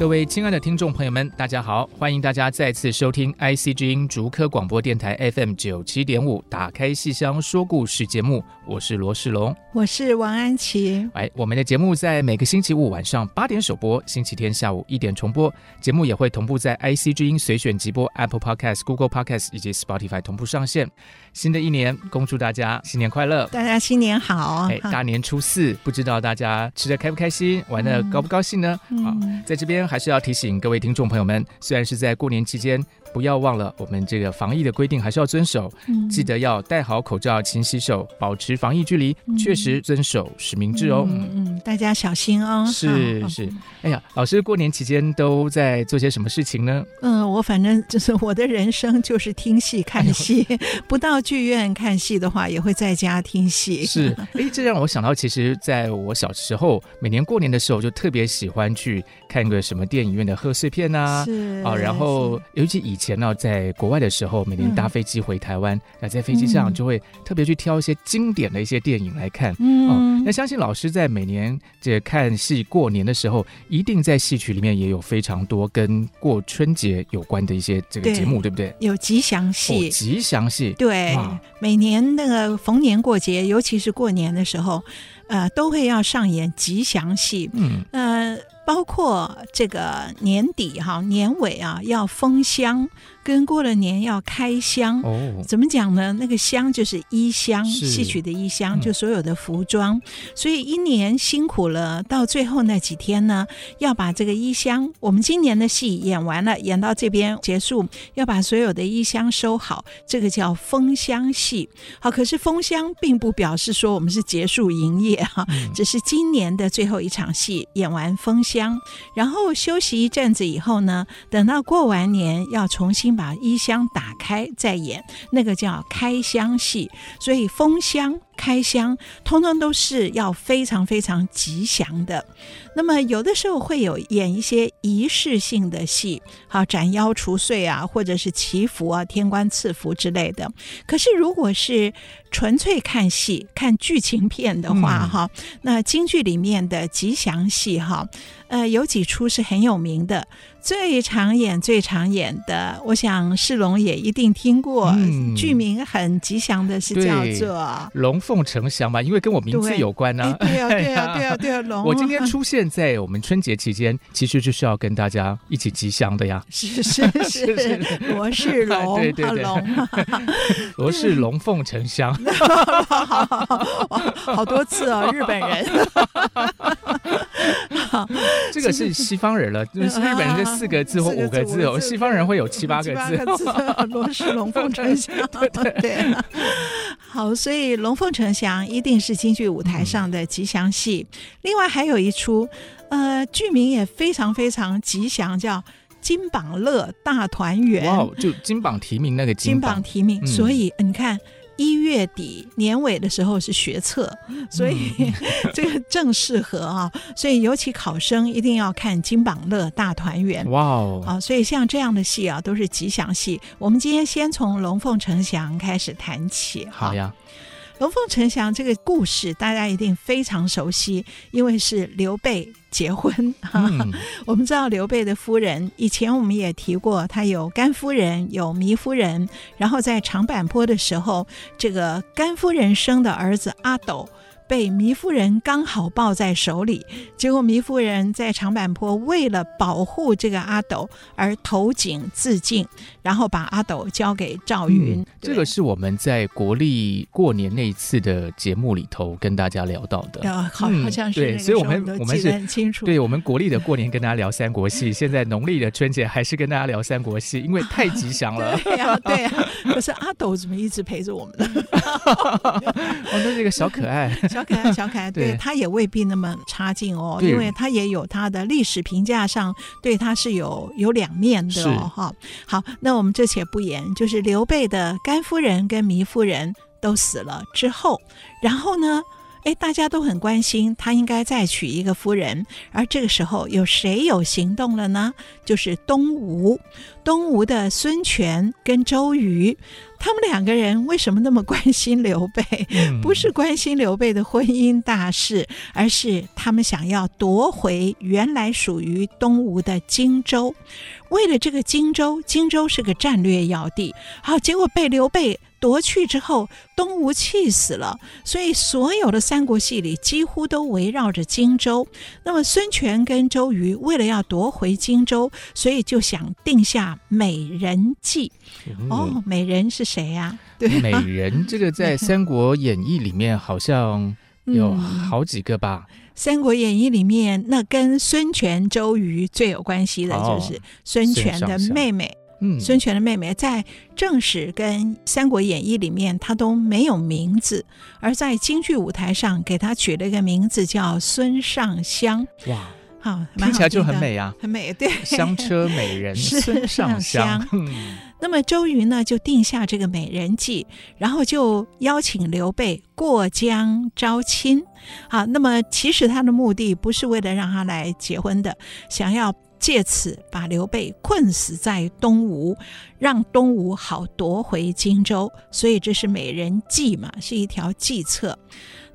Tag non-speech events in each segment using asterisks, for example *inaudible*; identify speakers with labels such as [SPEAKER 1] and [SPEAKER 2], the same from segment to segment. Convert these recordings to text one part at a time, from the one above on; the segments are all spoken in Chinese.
[SPEAKER 1] 各位亲爱的听众朋友们，大家好！欢迎大家再次收听 IC 之音竹科广播电台 FM 九七点五，打开戏箱说故事节目。我是罗世龙，
[SPEAKER 2] 我是王安琪。
[SPEAKER 1] 哎，我们的节目在每个星期五晚上八点首播，星期天下午一点重播。节目也会同步在 IC 之音随选直播、Apple Podcast、Google Podcast 以及 Spotify 同步上线。新的一年，恭祝大家新年快乐！
[SPEAKER 2] 大家新年好！
[SPEAKER 1] 哎，大年初四，不知道大家吃的开不开心，玩的高不高兴呢？啊、嗯，在这边。还是要提醒各位听众朋友们，虽然是在过年期间，不要忘了我们这个防疫的规定，还是要遵守。嗯、记得要戴好口罩、勤洗手、保持防疫距离，嗯、确实遵守实名制哦。
[SPEAKER 2] 嗯嗯，大家小心哦。
[SPEAKER 1] 是是，哎呀，老师过年期间都在做些什么事情呢？*laughs*
[SPEAKER 2] 嗯，我反正就是我的人生就是听戏看戏，哎、*laughs* 不到剧院看戏的话，也会在家听戏。
[SPEAKER 1] 是，*laughs* 哎，这让我想到，其实在我小时候，每年过年的时候，就特别喜欢去看个什么。电影院的贺岁片啊，啊，然后尤其以前呢，在国外的时候，每年搭飞机回台湾，那、嗯、在飞机上就会特别去挑一些经典的一些电影来看。嗯，哦、那相信老师在每年这看戏过年的时候，一定在戏曲里面也有非常多跟过春节有关的一些这个节目，对，对不对？
[SPEAKER 2] 有吉祥戏，
[SPEAKER 1] 哦、吉祥戏，
[SPEAKER 2] 对，每年那个逢年过节，尤其是过年的时候，呃，都会要上演吉祥戏。嗯，呃。包括这个年底哈年尾啊要封箱，跟过了年要开箱。哦，怎么讲呢？那个箱就是衣箱，戏曲的衣箱，嗯、就所有的服装。所以一年辛苦了，到最后那几天呢，要把这个衣箱，我们今年的戏演完了，演到这边结束，要把所有的衣箱收好，这个叫封箱戏。好，可是封箱并不表示说我们是结束营业 *laughs* 哈，嗯、只是今年的最后一场戏演完封箱。然后休息一阵子以后呢，等到过完年要重新把衣箱打开再演，那个叫开箱戏。所以封箱。开箱通通都是要非常非常吉祥的，那么有的时候会有演一些仪式性的戏，好，斩妖除祟啊，或者是祈福啊、天官赐福之类的。可是如果是纯粹看戏、看剧情片的话，哈、嗯，那京剧里面的吉祥戏，哈，呃，有几出是很有名的。最常演、最常演的，我想世龙也一定听过，嗯、剧名很吉祥的是叫做《
[SPEAKER 1] 龙凤呈祥》嘛？因为跟我名字有关呢、啊。
[SPEAKER 2] 对啊，*laughs* 对啊，对啊，对啊，龙。
[SPEAKER 1] 我今天出现在我们春节期间，其实就是要跟大家一起吉祥的呀。
[SPEAKER 2] 是 *laughs* 是是，罗 *laughs* 是龙，
[SPEAKER 1] 对对对，罗是龙凤呈祥，
[SPEAKER 2] 好好好，好多次哦，日本人。*laughs*
[SPEAKER 1] 好，这个是西方人了，*laughs* 就是日本人这四个字或 *laughs* 五个字哦，西方人会有七八个字。
[SPEAKER 2] 罗氏龙凤呈祥，对。好，所以龙凤呈祥一定是京剧舞台上的吉祥戏。另外还有一出，呃，剧名也非常非常吉祥，叫《金榜乐大团圆》。
[SPEAKER 1] 哇，就金榜题名那个金榜
[SPEAKER 2] 题名，所以你看。一月底年尾的时候是学测，所以、嗯、这个正适合啊，所以尤其考生一定要看《金榜乐大团圆》。哇哦！啊，所以像这样的戏啊，都是吉祥戏。我们今天先从《龙凤呈祥》开始谈起。
[SPEAKER 1] 好呀。
[SPEAKER 2] 龙凤呈祥这个故事，大家一定非常熟悉，因为是刘备结婚。嗯、*laughs* 我们知道刘备的夫人，以前我们也提过，他有甘夫人，有糜夫人。然后在长坂坡的时候，这个甘夫人生的儿子阿斗被糜夫人刚好抱在手里，结果糜夫人在长坂坡为了保护这个阿斗而投井自尽，然后把阿斗交给赵云。
[SPEAKER 1] 嗯、这个是我们在国历过年那一次的节目里头跟大家聊到的，
[SPEAKER 2] 嗯、好好像是、嗯、
[SPEAKER 1] 对，所以我们我们是
[SPEAKER 2] 很清楚，
[SPEAKER 1] 对我们国历的过年跟大家聊三国戏，*laughs* 现在农历的春节还是跟大家聊三国戏，因为太吉祥了。*laughs*
[SPEAKER 2] 对呀、啊，对呀、啊。可是阿斗怎么一直陪着我们呢？*laughs*
[SPEAKER 1] 哦，那这个小可爱，
[SPEAKER 2] 小可爱，小可爱，对，他也未必那么差劲哦，因为他也有他的历史评价上对他是有有两面的哦。哈，好，那我们这且不言，就是刘备的甘夫人跟糜夫人都死了之后，然后呢？哎，大家都很关心，他应该再娶一个夫人。而这个时候，有谁有行动了呢？就是东吴，东吴的孙权跟周瑜，他们两个人为什么那么关心刘备？嗯、不是关心刘备的婚姻大事，而是他们想要夺回原来属于东吴的荆州。为了这个荆州，荆州是个战略要地，好，结果被刘备。夺去之后，东吴气死了，所以所有的三国戏里几乎都围绕着荆州。那么孙权跟周瑜为了要夺回荆州，所以就想定下美人计。嗯、哦，美人是谁呀、啊？对，
[SPEAKER 1] 美人这个在《三国演义》里面好像有好几个吧？嗯《
[SPEAKER 2] 三国演义》里面那跟孙权、周瑜最有关系的就是孙权的妹妹。哦嗯，孙权的妹妹在正史跟《三国演义》里面，她都没有名字，而在京剧舞台上给她取了一个名字叫孙尚香。哇，好，
[SPEAKER 1] 听起来就很美啊，
[SPEAKER 2] 很美。对，
[SPEAKER 1] 香车美人 *laughs* 孙尚香。
[SPEAKER 2] 那么周瑜呢，就定下这个美人计，然后就邀请刘备过江招亲。好，那么其实他的目的不是为了让他来结婚的，想要。借此把刘备困死在东吴，让东吴好夺回荆州，所以这是美人计嘛，是一条计策。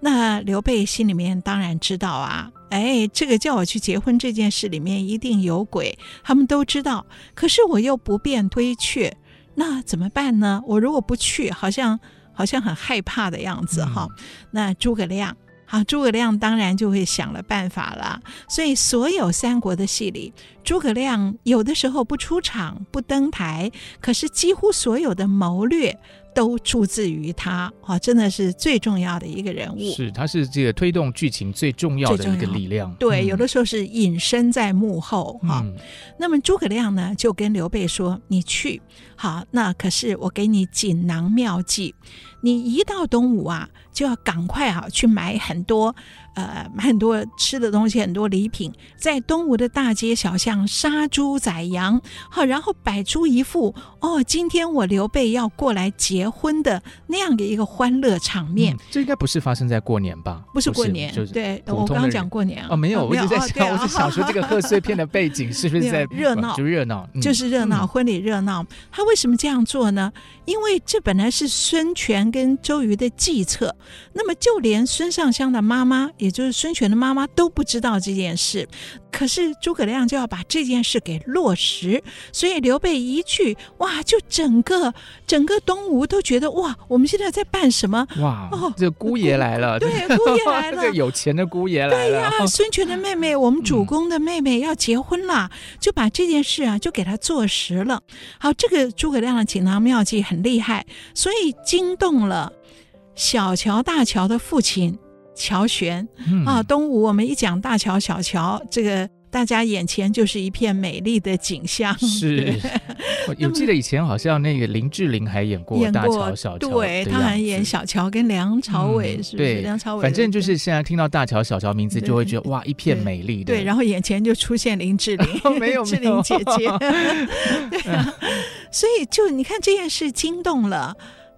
[SPEAKER 2] 那刘备心里面当然知道啊，哎，这个叫我去结婚这件事里面一定有鬼，他们都知道。可是我又不便推却，那怎么办呢？我如果不去，好像好像很害怕的样子哈。嗯、那诸葛亮。好，诸葛亮当然就会想了办法了。所以，所有三国的戏里，诸葛亮有的时候不出场、不登台，可是几乎所有的谋略。都出自于他啊，真的是最重要的一个人物。
[SPEAKER 1] 是，他是这个推动剧情最重要的一个力量。
[SPEAKER 2] 对，嗯、有的时候是隐身在幕后哈。嗯、那么诸葛亮呢，就跟刘备说：“你去好，那可是我给你锦囊妙计，你一到东吴啊，就要赶快啊去买很多。”呃，买很多吃的东西，很多礼品，在东吴的大街小巷杀猪宰羊，好，然后摆出一副哦，今天我刘备要过来结婚的那样的一个欢乐场面。
[SPEAKER 1] 嗯、这应该不是发生在过年吧？
[SPEAKER 2] 不是过年，就是对，我刚刚讲过年
[SPEAKER 1] 哦，没有，我一直在想，我是想说这个贺岁片的背景是不是在 *laughs*
[SPEAKER 2] 热闹？
[SPEAKER 1] 就热闹，嗯、
[SPEAKER 2] 就是热闹，婚礼热闹。他为什么这样做呢？因为这本来是孙权跟周瑜的计策，那么就连孙尚香的妈妈。也就是孙权的妈妈都不知道这件事，可是诸葛亮就要把这件事给落实，所以刘备一去，哇，就整个整个东吴都觉得哇，我们现在在办什么？
[SPEAKER 1] 哇，哦，这姑爷来了，
[SPEAKER 2] 对，姑爷来 *laughs* 了，
[SPEAKER 1] 这个有钱的姑爷来了，
[SPEAKER 2] 对呀，孙权的妹妹，我们主公的妹妹要结婚了，嗯、就把这件事啊，就给他坐实了。好，这个诸葛亮的锦囊妙计很厉害，所以惊动了小乔、大乔的父亲。乔玄、嗯、啊，东吴我们一讲大乔、小乔，这个大家眼前就是一片美丽的景象。
[SPEAKER 1] 是，*laughs* 我有记得以前好像那个林志玲还演过大乔、小乔，
[SPEAKER 2] 对，她还演小乔跟梁朝伟，是不是？梁朝伟，
[SPEAKER 1] 反正就是现在听到大乔、小乔名字，就会觉得哇，一片美丽。
[SPEAKER 2] 对，然后眼前就出现林志玲，
[SPEAKER 1] 没有 *laughs*
[SPEAKER 2] 志玲姐姐。*laughs* 对啊，所以就你看这件事惊动了。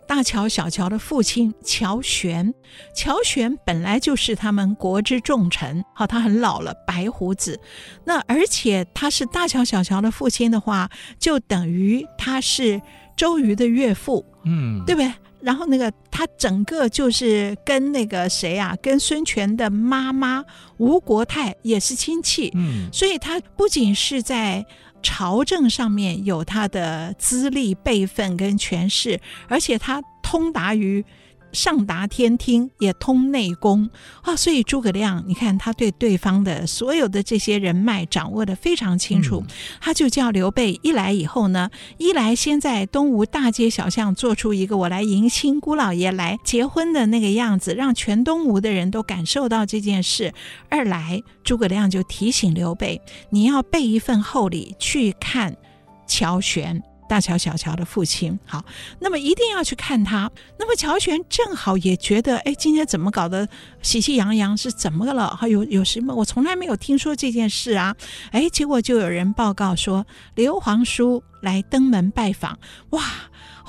[SPEAKER 2] 大乔、小乔的父亲乔玄，乔玄本来就是他们国之重臣，好，他很老了，白胡子。那而且他是大乔、小乔的父亲的话，就等于他是周瑜的岳父，嗯，对不对？然后那个他整个就是跟那个谁啊，跟孙权的妈妈吴国太也是亲戚，嗯，所以他不仅是在。朝政上面有他的资历、辈分跟权势，而且他通达于上达天听，也通内功啊。所以诸葛亮，你看他对对方的所有的这些人脉掌握的非常清楚，嗯、他就叫刘备一来以后呢，一来先在东吴大街小巷做出一个我来迎亲姑老爷来结婚的那个样子，让全东吴的人都感受到这件事；二来诸葛亮就提醒刘备，你要备一份厚礼去看乔玄。大乔、小乔的父亲，好，那么一定要去看他。那么乔玄正好也觉得，哎，今天怎么搞得喜气洋洋？是怎么了？还有有什么？我从来没有听说这件事啊！哎，结果就有人报告说，刘皇叔来登门拜访，哇！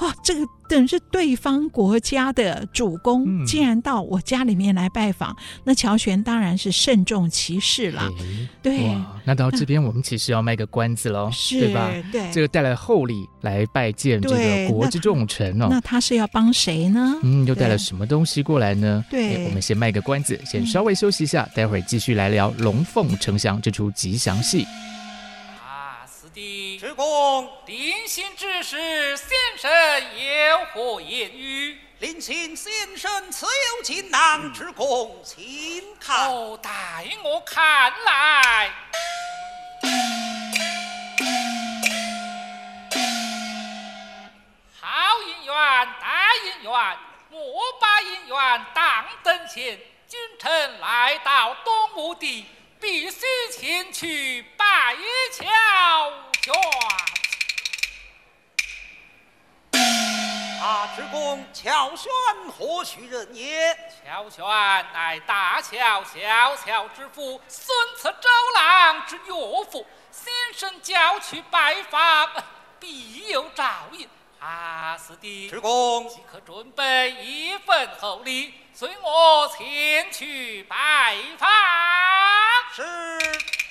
[SPEAKER 2] 哇、这个等于是对方国家的主公，竟然到我家里面来拜访，嗯、那乔玄当然是慎重其事了。欸、对，
[SPEAKER 1] 那到这边我们其实要卖个关子喽，
[SPEAKER 2] 是
[SPEAKER 1] 对吧？
[SPEAKER 2] 对，
[SPEAKER 1] 这个带来厚礼来拜见这个国之重臣哦。
[SPEAKER 2] 那他是要帮谁呢？
[SPEAKER 1] 嗯，又带了什么东西过来呢？
[SPEAKER 2] 对、
[SPEAKER 1] 欸，我们先卖个关子，先稍微休息一下，嗯、待会儿继续来聊《龙凤呈祥》这出吉祥戏。
[SPEAKER 3] 主公，临行之时，先生有何言语？
[SPEAKER 4] 临行先生自有锦囊，主公请看。
[SPEAKER 3] 哦，带我看来。好姻缘，大姻缘，莫把姻缘当等闲。君臣来到东吴地，必须前去拜乔。
[SPEAKER 4] 啊，主公，乔玄何许人也？
[SPEAKER 3] 乔玄乃大乔小乔之父，孙策周郎之岳父。先生叫去拜访，必有照应。啊，四弟，
[SPEAKER 4] 主公
[SPEAKER 3] 即可准备一份厚礼，随我前去拜访。
[SPEAKER 4] 是。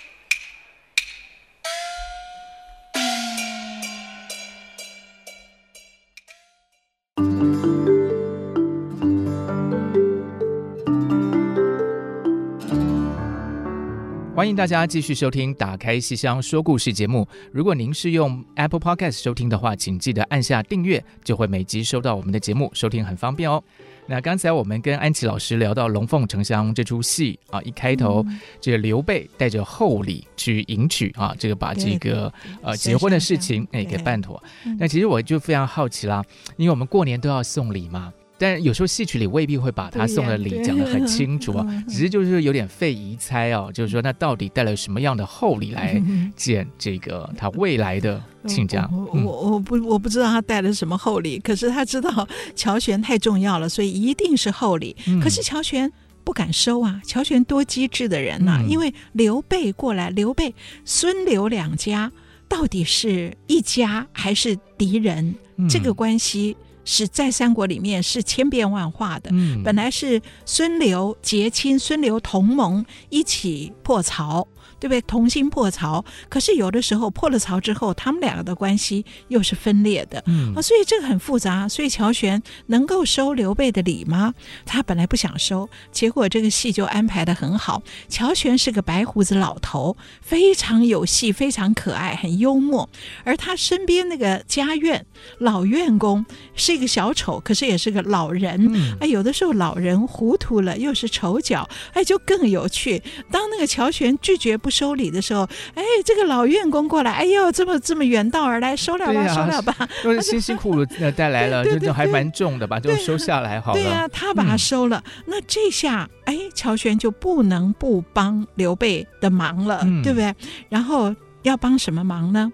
[SPEAKER 1] 欢迎大家继续收听《打开戏箱说故事》节目。如果您是用 Apple Podcast 收听的话，请记得按下订阅，就会每集收到我们的节目，收听很方便哦。那刚才我们跟安琪老师聊到《龙凤呈祥》这出戏啊，一开头、嗯、这个刘备带着厚礼去迎娶啊，这个把这个呃结婚的事情哎给办妥。那其实我就非常好奇啦，因为我们过年都要送礼嘛。但有时候戏曲里未必会把他送的礼讲得很清楚啊，*laughs* 只是就是有点费疑猜哦，就是说那到底带了什么样的厚礼来见这个他未来的亲家？
[SPEAKER 2] 我我我不我不知道他带了什么厚礼，可是他知道乔玄太重要了，所以一定是厚礼。可是乔玄不敢收啊，乔玄多机智的人呐、啊，因为刘备过来，刘备孙刘两家到底是一家还是敌人？这个关系。是在三国里面是千变万化的。嗯，本来是孙刘结亲，孙刘同盟一起破曹。对不对？同心破曹，可是有的时候破了曹之后，他们两个的关系又是分裂的。嗯啊，所以这个很复杂。所以乔玄能够收刘备的礼吗？他本来不想收，结果这个戏就安排的很好。乔玄是个白胡子老头，非常有戏，非常可爱，很幽默。而他身边那个家院老院工是一个小丑，可是也是个老人。嗯、哎，有的时候老人糊涂了，又是丑角，哎，就更有趣。当那个乔玄拒绝。不收礼的时候，哎，这个老院工过来，哎呦，这么这么远道而来，收了吧，啊、收了吧，
[SPEAKER 1] 都是辛辛苦苦带来了，*laughs* 就还蛮重的吧，就收下来好了。
[SPEAKER 2] 对呀、啊，他把它收了，嗯、那这下，哎，乔玄就不能不帮刘备的忙了，嗯、对不对？然后要帮什么忙呢？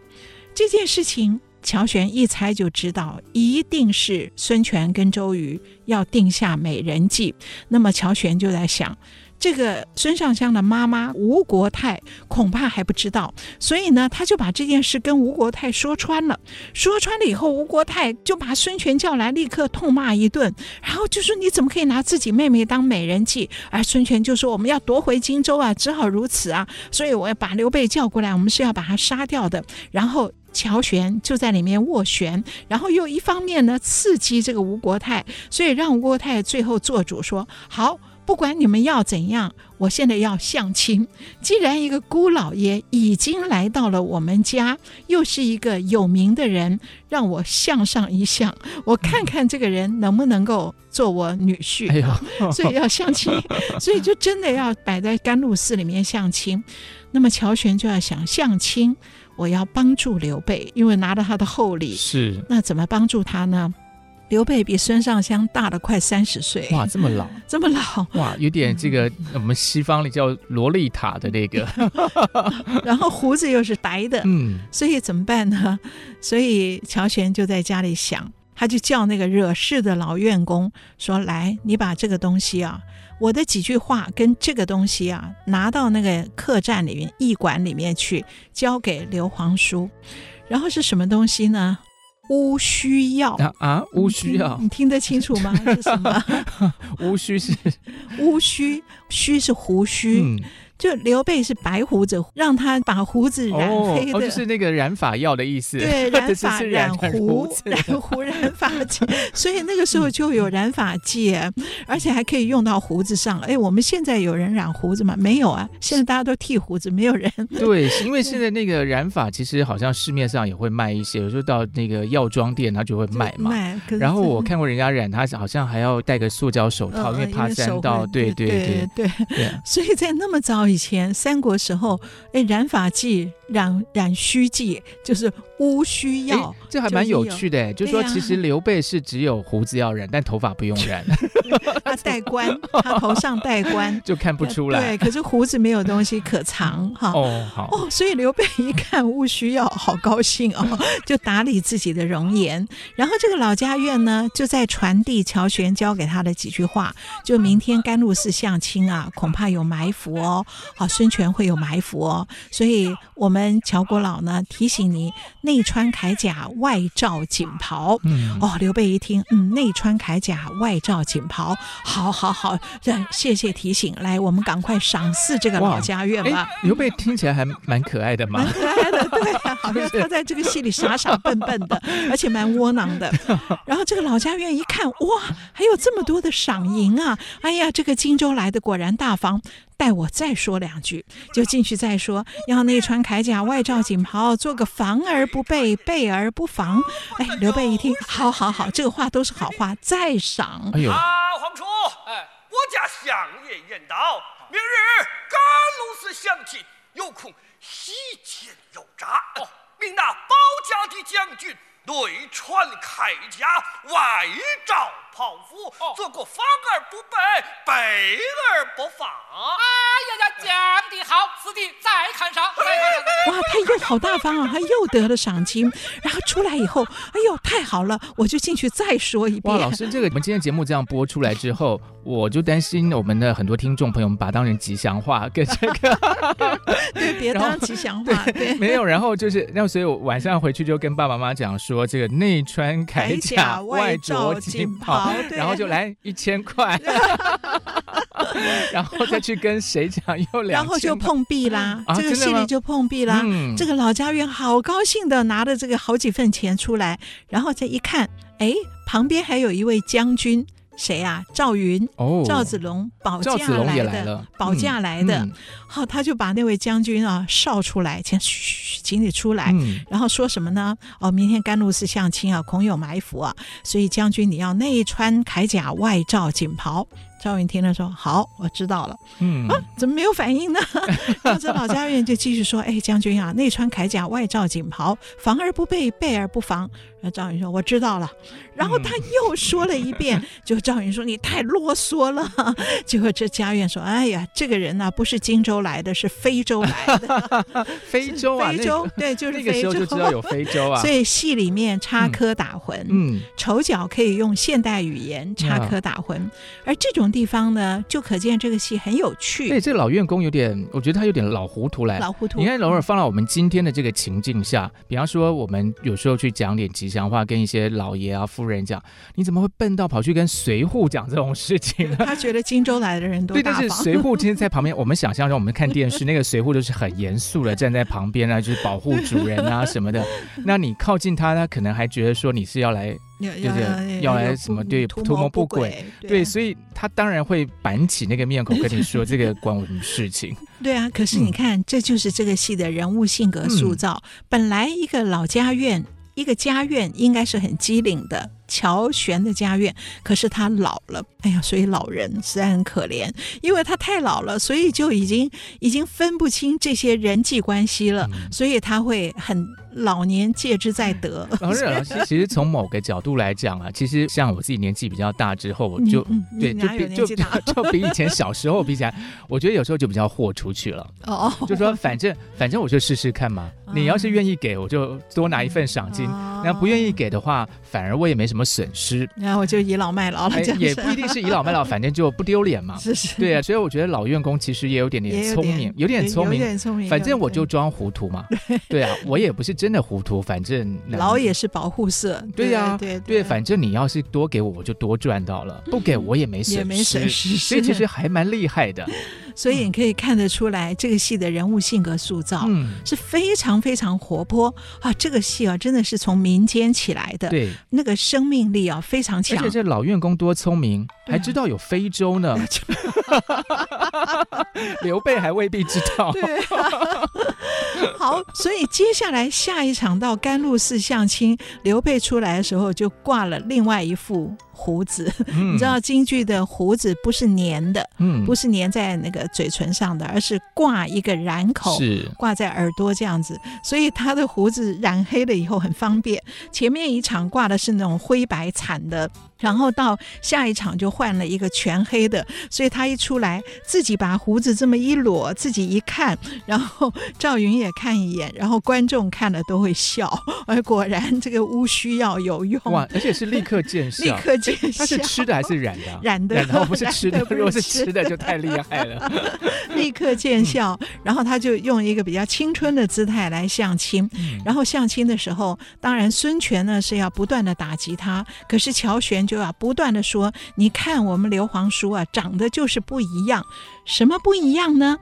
[SPEAKER 2] 这件事情，乔玄一猜就知道，一定是孙权跟周瑜要定下美人计。那么乔玄就在想。这个孙尚香的妈妈吴国太恐怕还不知道，所以呢，他就把这件事跟吴国太说穿了。说穿了以后，吴国太就把孙权叫来，立刻痛骂一顿，然后就说：“你怎么可以拿自己妹妹当美人计？”而孙权就说：“我们要夺回荆州啊，只好如此啊。”所以我要把刘备叫过来，我们是要把他杀掉的。然后乔玄就在里面斡旋，然后又一方面呢刺激这个吴国太，所以让吴国太最后做主说：“好。”不管你们要怎样，我现在要相亲。既然一个姑老爷已经来到了我们家，又是一个有名的人，让我相上一相，我看看这个人能不能够做我女婿。*laughs* 所以要相亲，*laughs* 所以就真的要摆在甘露寺里面相亲。那么乔玄就要想相亲，我要帮助刘备，因为拿了他的厚礼。
[SPEAKER 1] 是，
[SPEAKER 2] 那怎么帮助他呢？刘备比孙尚香大了快三十岁，
[SPEAKER 1] 哇，这么老，*laughs*
[SPEAKER 2] 这么老，
[SPEAKER 1] 哇，有点这个我们西方里叫萝莉塔的那个，*laughs*
[SPEAKER 2] 然后胡子又是白的，
[SPEAKER 1] 嗯，
[SPEAKER 2] 所以怎么办呢？所以乔玄就在家里想，他就叫那个惹事的老院工说：“来，你把这个东西啊，我的几句话跟这个东西啊，拿到那个客栈里面驿馆里面去，交给刘皇叔。然后是什么东西呢？”乌须要
[SPEAKER 1] 啊啊！乌须要，
[SPEAKER 2] 你听得清楚吗？*laughs* 是什么？
[SPEAKER 1] 乌须是
[SPEAKER 2] 乌须，*laughs* 须是胡须。嗯就刘备是白胡子，让他把胡子染黑的，
[SPEAKER 1] 哦哦、就是那个染发药的意思。
[SPEAKER 2] 对，*laughs* 染发
[SPEAKER 1] 染
[SPEAKER 2] 胡，染胡染发剂。*laughs* 所以那个时候就有染发剂，嗯、而且还可以用到胡子上。哎，我们现在有人染胡子吗？没有啊，现在大家都剃胡子，没有人。
[SPEAKER 1] 对，因为现在那个染发其实好像市面上也会卖一些，有时候到那个药妆店他就会卖嘛。卖。然后我看过人家染，他好像还要戴个塑胶手套，呃、因为怕沾到。对对对对
[SPEAKER 2] 对。对所以在那么早以前，三国时候，哎，染发剂、染染须剂就是乌须药，
[SPEAKER 1] 这还蛮有趣的。就是说，其实刘备是只有胡子要染，但头发不用染。*laughs* *laughs*
[SPEAKER 2] 他戴冠，他头上戴冠 *laughs*
[SPEAKER 1] 就看不出来。
[SPEAKER 2] 对，可是胡子没有东西可藏哈。
[SPEAKER 1] 哦，好
[SPEAKER 2] 哦，所以刘备一看乌须药，好高兴哦，就打理自己的容颜。然后这个老家院呢，就在传递乔玄教给他的几句话，就明天甘露寺相亲啊，恐怕有埋伏哦。好，孙权会有埋伏哦，所以我们乔国老呢提醒你，内穿铠甲，外罩锦袍。嗯，哦，刘备一听，嗯，内穿铠甲，外罩锦袍。好，好，好，好，这谢谢提醒。来，我们赶快赏赐这个老家院吧。
[SPEAKER 1] 刘备听起来还蛮可爱的嘛，
[SPEAKER 2] 蛮可爱的，对啊，好像他在这个戏里傻傻笨笨的，而且蛮窝囊的。*laughs* 然后这个老家院一看，哇，还有这么多的赏银啊！哎呀，这个荆州来的果然大方。待我再说两句，就进去再说。要内穿铠甲，外罩锦袍，做个防而不备，备而不防。哎，刘备一听，好好好，这个话都是好话，再赏。
[SPEAKER 1] 哎呦，
[SPEAKER 4] 啊，皇叔，哎，我家相爷言道，明日甘露寺相亲，有空席卷肉札。哦，命那包家的将军。内穿铠甲，外罩袍服，哦、做个防而不备，备而不放。
[SPEAKER 3] 哎呀呀，讲的好，此地再看上。
[SPEAKER 2] 哇，他又好大方啊，他又得了赏金。然后出来以后，哎呦，太好了，我就进去再说一遍。
[SPEAKER 1] 哇，老师，这个我们今天节目这样播出来之后，我就担心我们的很多听众朋友们把它当成吉祥话，跟这个
[SPEAKER 2] 对，别当吉祥话，对，
[SPEAKER 1] 对没有。然后就是，那所以我晚上回去就跟爸爸妈妈讲说。说这个内穿铠甲，外着锦袍，然后就来一千块，*laughs* 然后再去跟谁讲又两，
[SPEAKER 2] 然后就碰壁啦，这个戏里就碰壁啦。这个老家院好高兴的拿着这个好几份钱出来，然后再一看，哎，旁边还有一位将军。谁呀？赵云，哦，赵子龙保驾来的，保驾来的。好，他就把那位将军啊哨出来，请嘘，请你出来。然后说什么呢？哦，明天甘露寺相亲啊，恐有埋伏啊，所以将军你要内穿铠甲，外罩锦袍。赵云听了说：“好，我知道了。”嗯啊，怎么没有反应呢？然后这老家院就继续说：“哎，将军啊，内穿铠甲，外罩锦袍，防而不备，备而不防。”然后赵云说：“我知道了。”然后他又说了一遍，*laughs* 就赵云说：“你太啰嗦了。*laughs* ”结果这家院说：“哎呀，这个人呢，不是荆州来的，是非洲来的。*laughs*
[SPEAKER 1] 非洲啊，
[SPEAKER 2] 非洲对，就是非洲，
[SPEAKER 1] 那个时候就知道有非洲啊。
[SPEAKER 2] 所以戏里面插科打诨，嗯，丑角可以用现代语言插科打诨，而这种。地方呢，就可见这个戏很有趣。
[SPEAKER 1] 对，这个老院工有点，我觉得他有点老糊涂来。
[SPEAKER 2] 老糊涂。
[SPEAKER 1] 你看，偶尔放到我们今天的这个情境下，比方说，我们有时候去讲点吉祥话，跟一些老爷啊、夫人讲，你怎么会笨到跑去跟随扈讲这种事情呢？*laughs*
[SPEAKER 2] 他觉得荆州来的人都。
[SPEAKER 1] 对，但是随扈其实在旁边，我们想象中，我们看电视那个随扈都是很严肃的站在旁边啊，*laughs* 就是保护主人啊什么的。那你靠近他，他可能还觉得说你是要来。就是要来什么对图谋不轨，对，所以他当然会板起那个面孔跟你说这个关我什么事情？*laughs*
[SPEAKER 2] 对啊，可是你看，这就是这个戏的人物性格塑造。本来一个老家院，一个家院应该是很机灵的。乔玄的家院，可是他老了，哎呀，所以老人实在很可怜，因为他太老了，所以就已经已经分不清这些人际关系了，嗯、所以他会很老年戒之在得。
[SPEAKER 1] 老师，老师，其实 *laughs* 从某个角度来讲啊，其实像我自己年纪比较大之后，我就、嗯、对，就比就 *laughs* 就比以前小时候比起来，我觉得有时候就比较豁出去了。哦，就说反正反正我就试试看嘛，你要是愿意给我就多拿一份赏金，那、嗯、不愿意给的话，反而我也没什么。损失，
[SPEAKER 2] 然后我就倚老卖老了，
[SPEAKER 1] 也不一定是倚老卖老，*laughs* 反正就不丢脸嘛。是是，对啊，所以我觉得老员工其实也有点点聪明，有点聪明，有点聪明。反正我就装糊涂嘛。对啊，我也不是真的糊涂，反正 *laughs*
[SPEAKER 2] 老也是保护色。对呀，对对，
[SPEAKER 1] 反正你要是多给我，我就多赚到了；不给我也没损失，所以其实还蛮厉害的。
[SPEAKER 2] 所以你可以看得出来，这个戏的人物性格塑造是非常非常活泼啊！这个戏啊，真的是从民间起来的，对那个生命力啊非常强。
[SPEAKER 1] 而且这老院工多聪明，还知道有非洲呢。*laughs* 刘备还未必知道。对啊。
[SPEAKER 2] 好，所以接下来下一场到甘露寺相亲，刘备出来的时候就挂了另外一副。胡子，嗯、*laughs* 你知道京剧的胡子不是粘的，嗯，不是粘在那个嘴唇上的，而是挂一个染口，是挂在耳朵这样子，所以他的胡子染黑了以后很方便。前面一场挂的是那种灰白惨的。然后到下一场就换了一个全黑的，所以他一出来自己把胡子这么一裸，自己一看，然后赵云也看一眼，然后观众看了都会笑。而 *laughs* 果然这个乌须要有用
[SPEAKER 1] 哇，而且是立刻见 *laughs* 效，
[SPEAKER 2] 立刻见效。
[SPEAKER 1] 他是吃的还是染的？*laughs*
[SPEAKER 2] 染的，
[SPEAKER 1] 然后不是吃的。如果是吃的就太厉害了，
[SPEAKER 2] 立刻见效。然后他就用一个比较青春的姿态来相亲。然后相亲的时候，当然孙权呢是要不断的打击他，可是乔玄就。就要不断的说，你看我们刘皇叔啊，长得就是不一样，什么不一样呢？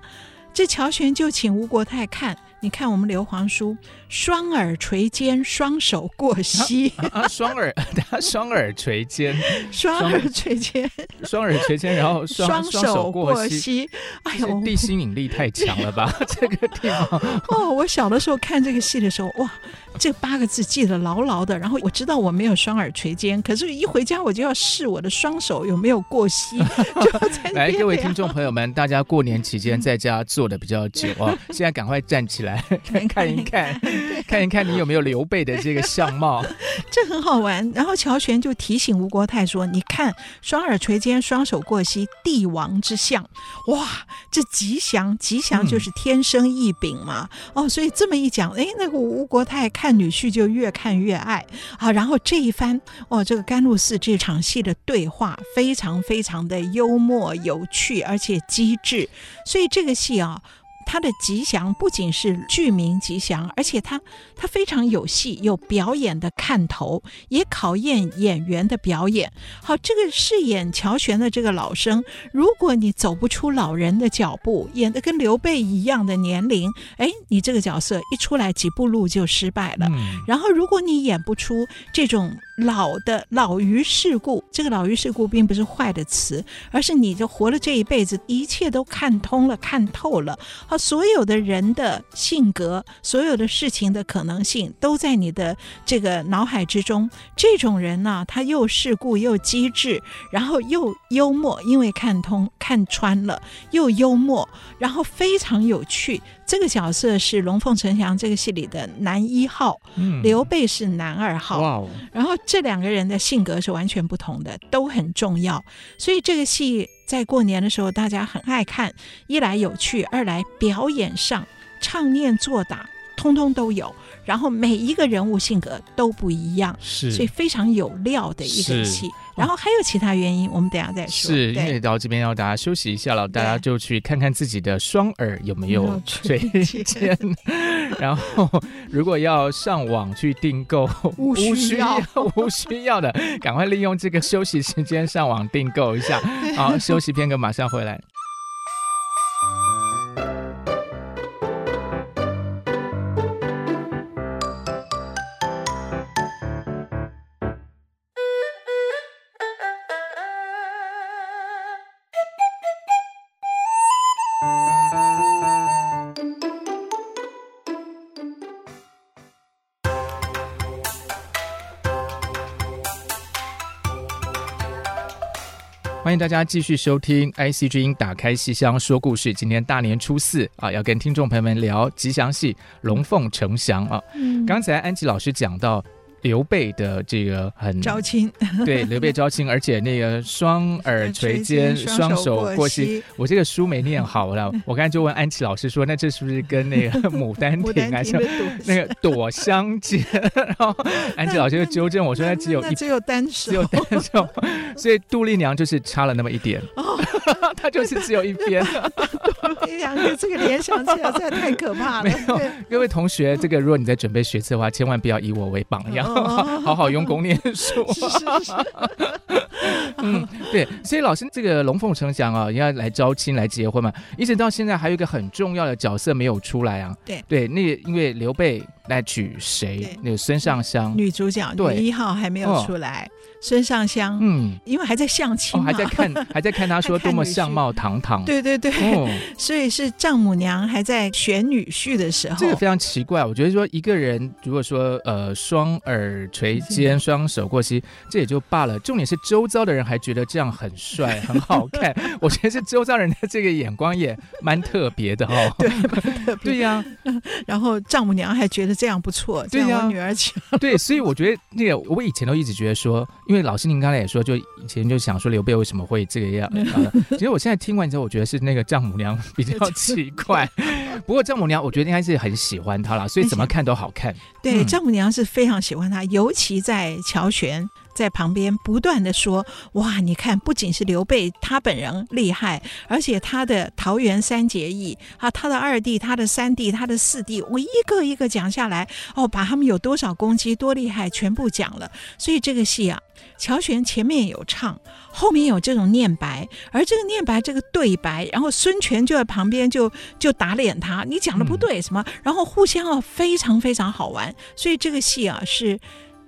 [SPEAKER 2] 这乔玄就请吴国泰看。你看我们刘皇叔，双耳垂肩，双手过膝。
[SPEAKER 1] 啊，双耳，*laughs* 他双耳垂肩，
[SPEAKER 2] 双耳垂肩，
[SPEAKER 1] 双耳垂肩，然后双手过膝。哎呦，地心引力太强了吧？*laughs* 这个地方。
[SPEAKER 2] 哦，我小的时候看这个戏的时候，哇，这八个字记得牢牢的。然后我知道我没有双耳垂肩，可是一回家我就要试我的双手有没有过膝。就在
[SPEAKER 1] 来，各位听众朋友们，大家过年期间在家坐的比较久啊，现在赶快站起来。来看一看，*laughs* 看一看你有没有刘备的这个相貌，*laughs*
[SPEAKER 2] 这很好玩。然后乔玄就提醒吴国泰说：“你看，双耳垂肩，双手过膝，帝王之相，哇，这吉祥，吉祥就是天生异禀嘛。嗯、哦，所以这么一讲，哎，那个吴国泰看女婿就越看越爱啊。然后这一番，哦，这个甘露寺这场戏的对话非常非常的幽默有趣，而且机智，所以这个戏啊。”他的吉祥不仅是剧名吉祥，而且他他非常有戏，有表演的看头，也考验演员的表演。好，这个饰演乔玄的这个老生，如果你走不出老人的脚步，演的跟刘备一样的年龄，哎，你这个角色一出来几步路就失败了。嗯、然后，如果你演不出这种。老的老于世故，这个老于世故并不是坏的词，而是你就活了这一辈子，一切都看通了、看透了，好，所有的人的性格，所有的事情的可能性，都在你的这个脑海之中。这种人呢，他又世故又机智，然后又幽默，因为看通看穿了，又幽默，然后非常有趣。这个角色是龙凤呈祥这个戏里的男一号，嗯、刘备是男二号，哇哦。然后这两个人的性格是完全不同的，都很重要。所以这个戏在过年的时候大家很爱看，一来有趣，二来表演上唱念做打通通都有，然后每一个人物性格都不一样，是所以非常有料的一个戏。然后还有其他原因，我们等下再说。
[SPEAKER 1] 是因为到这边要大家休息一下了，大家就去看看自己的双耳有没有 *laughs* 垂肩。*laughs* 然后如果要上网去订购，无需要无需要的，赶快利用这个休息时间上网订购一下。好，*laughs* 休息片刻，马上回来。欢迎大家继续收听 IC 之音，打开戏箱说故事。今天大年初四啊，要跟听众朋友们聊吉祥戏《龙凤呈祥》啊。嗯，刚才安琪老师讲到。刘备的这个很
[SPEAKER 2] 招亲，*laughs*
[SPEAKER 1] 对刘备招亲，而且那个双耳垂肩，*laughs* 双手过膝。我这个书没念好了，*laughs* 我刚才就问安琪老师说：“那这是不是跟那个《牡丹亭》啊，像那个朵香间？”然后安琪老师就纠正我说：“那只有一
[SPEAKER 2] 只有单手，
[SPEAKER 1] 只有单手。”所以杜丽娘就是差了那么一点，她就是只有一边。
[SPEAKER 2] 杜丽娘这个联想起来实在太可怕了。
[SPEAKER 1] 没有，各位同学，这个如果你在准备学词的话，千万不要以我为榜样。*laughs* 好好用功念书。是 *laughs* 是是。*laughs* 嗯，对，所以老师这个龙凤呈祥啊，要来招亲来结婚嘛，一直到现在还有一个很重要的角色没有出来啊。
[SPEAKER 2] 对
[SPEAKER 1] 对，那因为刘备来娶谁？那个孙尚香，
[SPEAKER 2] 女主角，女一号还没有出来。孙尚香，嗯，因为还在相亲嘛，
[SPEAKER 1] 还在看，*laughs* 还在看他说多么相貌堂堂。
[SPEAKER 2] 对对对，*laughs* 所以是丈母娘还在选女婿的时候。
[SPEAKER 1] 这个非常奇怪，我觉得说一个人如果说呃双耳垂肩，双手过膝，这也就罢了，重点是周遭的人还觉得这样很帅 *laughs* 很好看。我觉得是周遭人的这个眼光也蛮特别的哦。
[SPEAKER 2] 对，蛮特别。
[SPEAKER 1] 对呀，
[SPEAKER 2] 然后丈母娘还觉得这样不错，对呀，女儿强。*laughs*
[SPEAKER 1] 对，所以我觉得那个我以前都一直觉得说。因为老师您刚才也说，就以前就想说刘备为什么会这个样，*laughs* 其实我现在听完之后，我觉得是那个丈母娘比较奇怪。*laughs* 不过丈母娘，我觉得应该是很喜欢他了，所以怎么看都好看。
[SPEAKER 2] 对，丈母娘是非常喜欢他，尤其在乔玄。在旁边不断的说：“哇，你看，不仅是刘备他本人厉害，而且他的桃园三结义啊，他的二弟、他的三弟、他的四弟，我一个一个讲下来，哦，把他们有多少攻击、多厉害，全部讲了。所以这个戏啊，乔玄前面有唱，后面有这种念白，而这个念白这个对白，然后孙权就在旁边就就打脸他，你讲的不对什么，然后互相啊非常非常好玩。所以这个戏啊是。”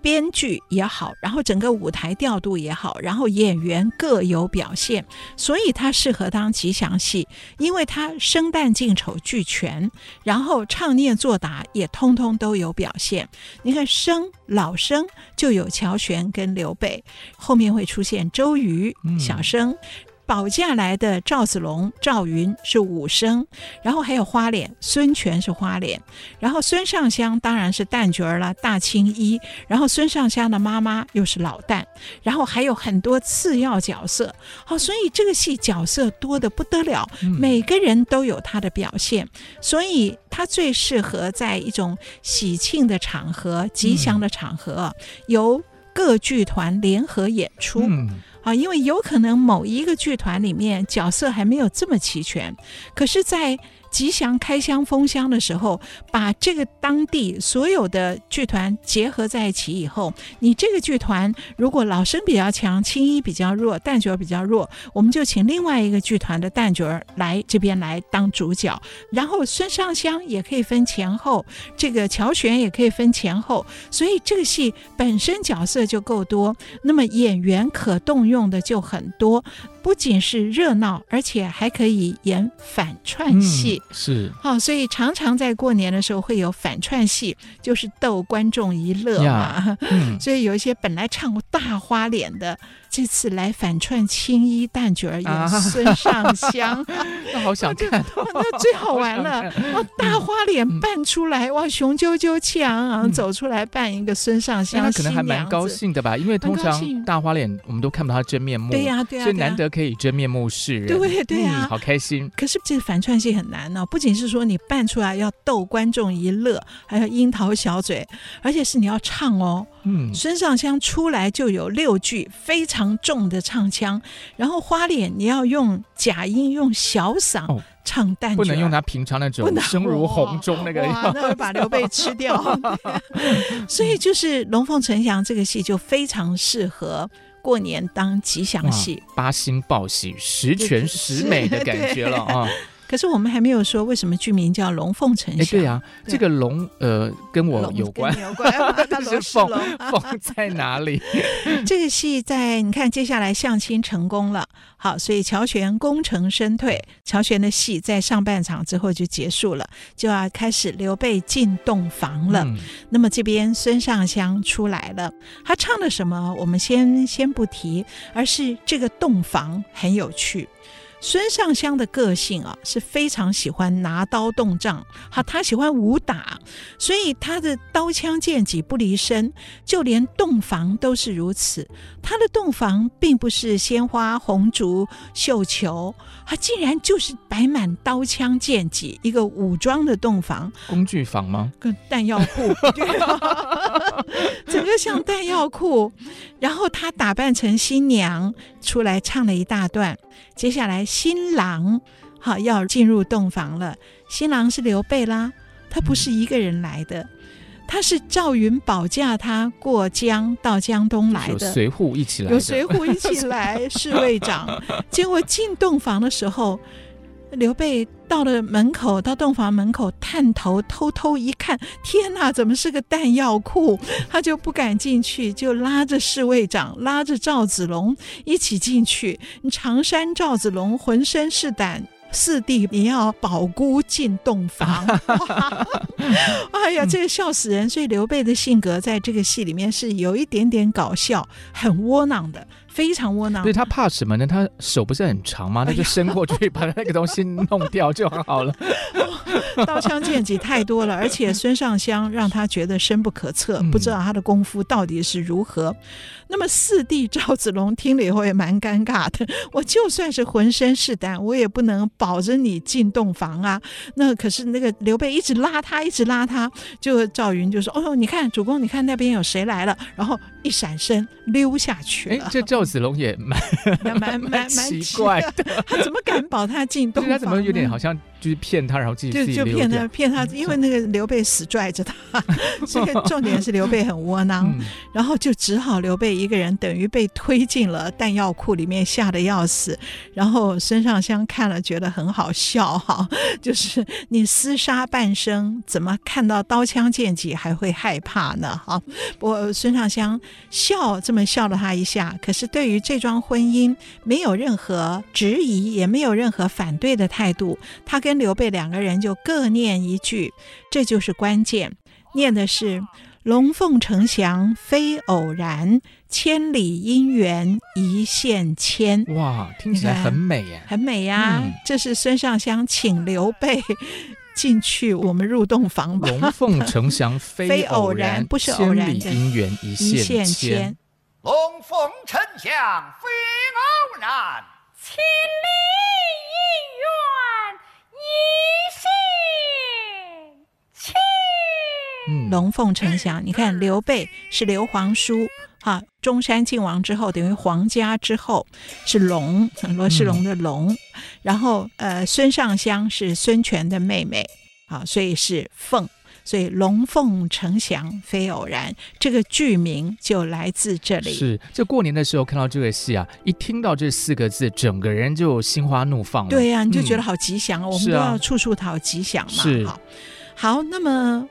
[SPEAKER 2] 编剧也好，然后整个舞台调度也好，然后演员各有表现，所以它适合当吉祥戏，因为它生旦净丑俱全，然后唱念做打也通通都有表现。你看生老生就有乔玄跟刘备，后面会出现周瑜、小生。嗯保驾来的赵子龙、赵云是武生，然后还有花脸孙权是花脸，然后孙尚香当然是旦角儿了，大青衣，然后孙尚香的妈妈又是老旦，然后还有很多次要角色，好，所以这个戏角色多的不得了，每个人都有他的表现，所以他最适合在一种喜庆的场合、吉祥的场合，由各剧团联合演出。嗯啊，因为有可能某一个剧团里面角色还没有这么齐全，可是，在吉祥开箱封箱的时候，把这个当地所有的剧团结合在一起以后，你这个剧团如果老生比较强，青衣比较弱，旦角比较弱，我们就请另外一个剧团的旦角来这边来当主角。然后孙尚香也可以分前后，这个乔玄也可以分前后，所以这个戏本身角色就够多，那么演员可动用的就很多。不仅是热闹，而且还可以演反串戏，
[SPEAKER 1] 嗯、是
[SPEAKER 2] 好、哦，所以常常在过年的时候会有反串戏，就是逗观众一乐嘛。嗯、*laughs* 所以有一些本来唱过大花脸的。这次来反串青衣旦角儿演孙尚香，*laughs*
[SPEAKER 1] 那好想看，*laughs*
[SPEAKER 2] 那最好玩了。哇，大花脸扮出来，哇，雄赳赳气昂昂走出来扮一个孙尚香，
[SPEAKER 1] 他可能还蛮高兴的吧？因为通常大花脸我们都看不到他真面目，
[SPEAKER 2] 对呀对呀，
[SPEAKER 1] 所以难得可以真面目示人，
[SPEAKER 2] 对对呀，
[SPEAKER 1] 好开心。
[SPEAKER 2] 可是这反串戏很难呢，不仅是说你扮出来要逗观众一乐，还要樱桃小嘴，而且是你要唱哦。嗯，孙尚香出来就有六句非常重的唱腔，然后花脸你要用假音，用小嗓唱旦角，
[SPEAKER 1] 不能用他平常那种声如洪钟那个，
[SPEAKER 2] 那会把刘备吃掉。所以就是《龙凤呈祥》这个戏就非常适合过年当吉祥戏，
[SPEAKER 1] 八星报喜、十全十美的感觉了啊。
[SPEAKER 2] 可是我们还没有说为什么剧名叫龙凤呈祥。
[SPEAKER 1] 对呀，这个龙呃跟我有关，
[SPEAKER 2] 有关。*laughs* 它 *laughs*
[SPEAKER 1] 是凤 *laughs* 凤在哪里？
[SPEAKER 2] 这个戏在你看，接下来相亲成功了，好，所以乔玄功成身退，乔玄的戏在上半场之后就结束了，就要开始刘备进洞房了。嗯、那么这边孙尚香出来了，他唱的什么？我们先先不提，而是这个洞房很有趣。孙尚香的个性啊，是非常喜欢拿刀动杖，好，他喜欢武打，所以他的刀枪剑戟不离身，就连洞房都是如此。他的洞房并不是鲜花红烛绣球，他竟然就是摆满刀枪剑戟，一个武装的洞房。
[SPEAKER 1] 工具房吗？
[SPEAKER 2] 跟弹药库，*laughs* 整个像弹药库。然后他打扮成新娘出来唱了一大段，接下来。新郎好要进入洞房了，新郎是刘备啦，他不是一个人来的，他是赵云保驾他过江到江东来的，
[SPEAKER 1] 有随扈一起来，
[SPEAKER 2] 有随扈一起来，*laughs* 侍卫长。结果进洞房的时候。刘备到了门口，到洞房门口探头偷偷一看，天哪，怎么是个弹药库？*laughs* 他就不敢进去，就拉着侍卫长，拉着赵子龙一起进去。常山赵子龙浑身是胆。四弟，你要保孤进洞房，*laughs* 哎呀，这个笑死人！所以刘备的性格在这个戏里面是有一点点搞笑，很窝囊的，非常窝囊。
[SPEAKER 1] 对，他怕什么呢？他手不是很长吗？他就伸过去把那个东西弄掉就好了。*laughs*
[SPEAKER 2] 刀枪剑戟太多了，而且孙尚香让他觉得深不可测，不知道他的功夫到底是如何。那么四弟赵子龙听了以后也蛮尴尬的。*laughs* 我就算是浑身是胆，我也不能保着你进洞房啊。那可是那个刘备一直拉他，一直拉他，就赵云就说：“哦，你看主公，你看那边有谁来了？”然后一闪身溜下去了。
[SPEAKER 1] 哎，这赵子龙也蛮
[SPEAKER 2] 蛮蛮 *laughs* 蛮奇怪的，*laughs* 他怎么敢保他进洞房？
[SPEAKER 1] 他怎么有点好像？就是骗他，然后自己就就
[SPEAKER 2] 骗他，骗他，因为那个刘备死拽着他，*laughs* 这个重点是刘备很窝囊，嗯、然后就只好刘备一个人等于被推进了弹药库里面，吓得要死。然后孙尚香看了觉得很好笑哈，*laughs* 就是你厮杀半生，怎么看到刀枪剑戟还会害怕呢？哈，不过孙尚香笑这么笑了他一下，可是对于这桩婚姻没有任何质疑，也没有任何反对的态度，他跟。跟刘备两个人就各念一句，这就是关键。念的是“龙凤呈祥非偶然，千里姻缘一线牵”。
[SPEAKER 1] 哇，听起来很美耶，
[SPEAKER 2] 很美呀！嗯、这是孙尚香请刘备进去，我们入洞房吧。
[SPEAKER 1] 龙凤呈祥非偶然，
[SPEAKER 2] 不是偶然，
[SPEAKER 1] 千里姻缘一线牵。
[SPEAKER 4] 龙凤呈祥非偶然，
[SPEAKER 5] 千里姻
[SPEAKER 2] 缘。龙凤呈祥。你看，刘备是刘皇叔，哈，中山靖王之后，等于皇家之后是龙，罗世龙的龙。嗯、然后，呃，孙尚香是孙权的妹妹，啊，所以是凤。所以龙凤呈祥非偶然，这个剧名就来自这里。
[SPEAKER 1] 是，就过年的时候看到这个戏啊，一听到这四个字，整个人就心花怒放了。
[SPEAKER 2] 对呀、啊，你就觉得好吉祥，嗯、我们都要处处讨吉祥嘛。
[SPEAKER 1] 是
[SPEAKER 2] 好，好，那么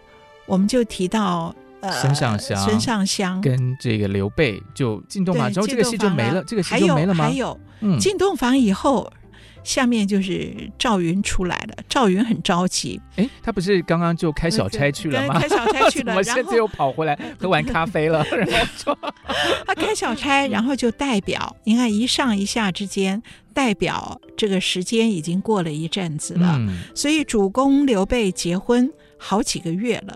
[SPEAKER 2] 我们就提到呃，
[SPEAKER 1] 孙尚香，
[SPEAKER 2] 孙尚香
[SPEAKER 1] 跟这个刘备就进洞房之后，这个戏就没了。这个戏就没了吗？
[SPEAKER 2] 还有，嗯，进洞房以后。下面就是赵云出来了，赵云很着急。
[SPEAKER 1] 哎，他不是刚刚就开小差去了吗？
[SPEAKER 2] 开小差去了，*laughs*
[SPEAKER 1] 然后现在又跑回来喝完咖啡了。*laughs* 然后 *laughs*
[SPEAKER 2] 他开小差，然后就代表，你看一上一下之间，代表这个时间已经过了一阵子了。嗯、所以主公刘备结婚好几个月了，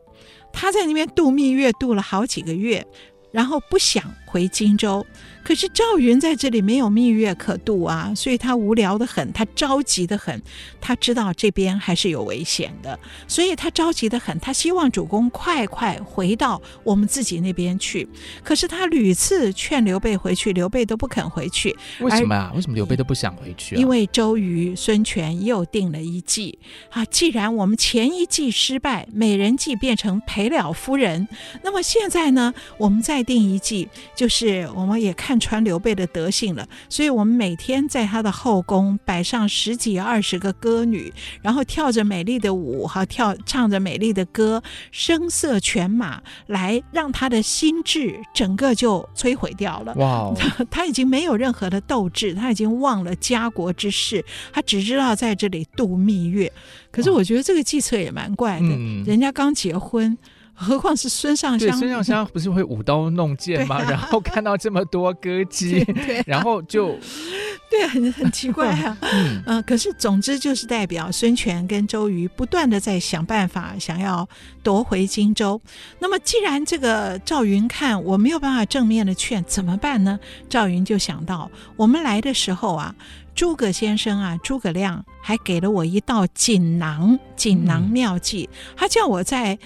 [SPEAKER 2] 他在那边度蜜月度了好几个月，然后不想回荆州。可是赵云在这里没有蜜月可度啊，所以他无聊的很，他着急的很，他知道这边还是有危险的，所以他着急的很，他希望主公快快回到我们自己那边去。可是他屡次劝刘备回去，刘备都不肯回去。
[SPEAKER 1] 为什么啊？为什么刘备都不想回去啊？
[SPEAKER 2] 因为周瑜、孙权又定了一计啊，既然我们前一计失败，美人计变成赔了夫人，那么现在呢，我们再定一计，就就是我们也看穿刘备的德性了，所以我们每天在他的后宫摆上十几二十个歌女，然后跳着美丽的舞，哈，跳唱着美丽的歌，声色犬马，来让他的心智整个就摧毁掉了。哇、哦，*laughs* 他已经没有任何的斗志，他已经忘了家国之事，他只知道在这里度蜜月。可是我觉得这个计策也蛮怪的，嗯、人家刚结婚。何况是孙尚香，
[SPEAKER 1] 孙尚香不是会舞刀弄剑吗？啊、然后看到这么多歌姬，*laughs* 对啊、然后就 *laughs*
[SPEAKER 2] 对，很很奇怪啊。*laughs* 嗯、呃，可是总之就是代表孙权跟周瑜不断的在想办法，想要夺回荆州。那么既然这个赵云看我没有办法正面的劝，怎么办呢？赵云就想到，我们来的时候啊，诸葛先生啊，诸葛亮还给了我一道锦囊，锦囊妙计，嗯、他叫我在。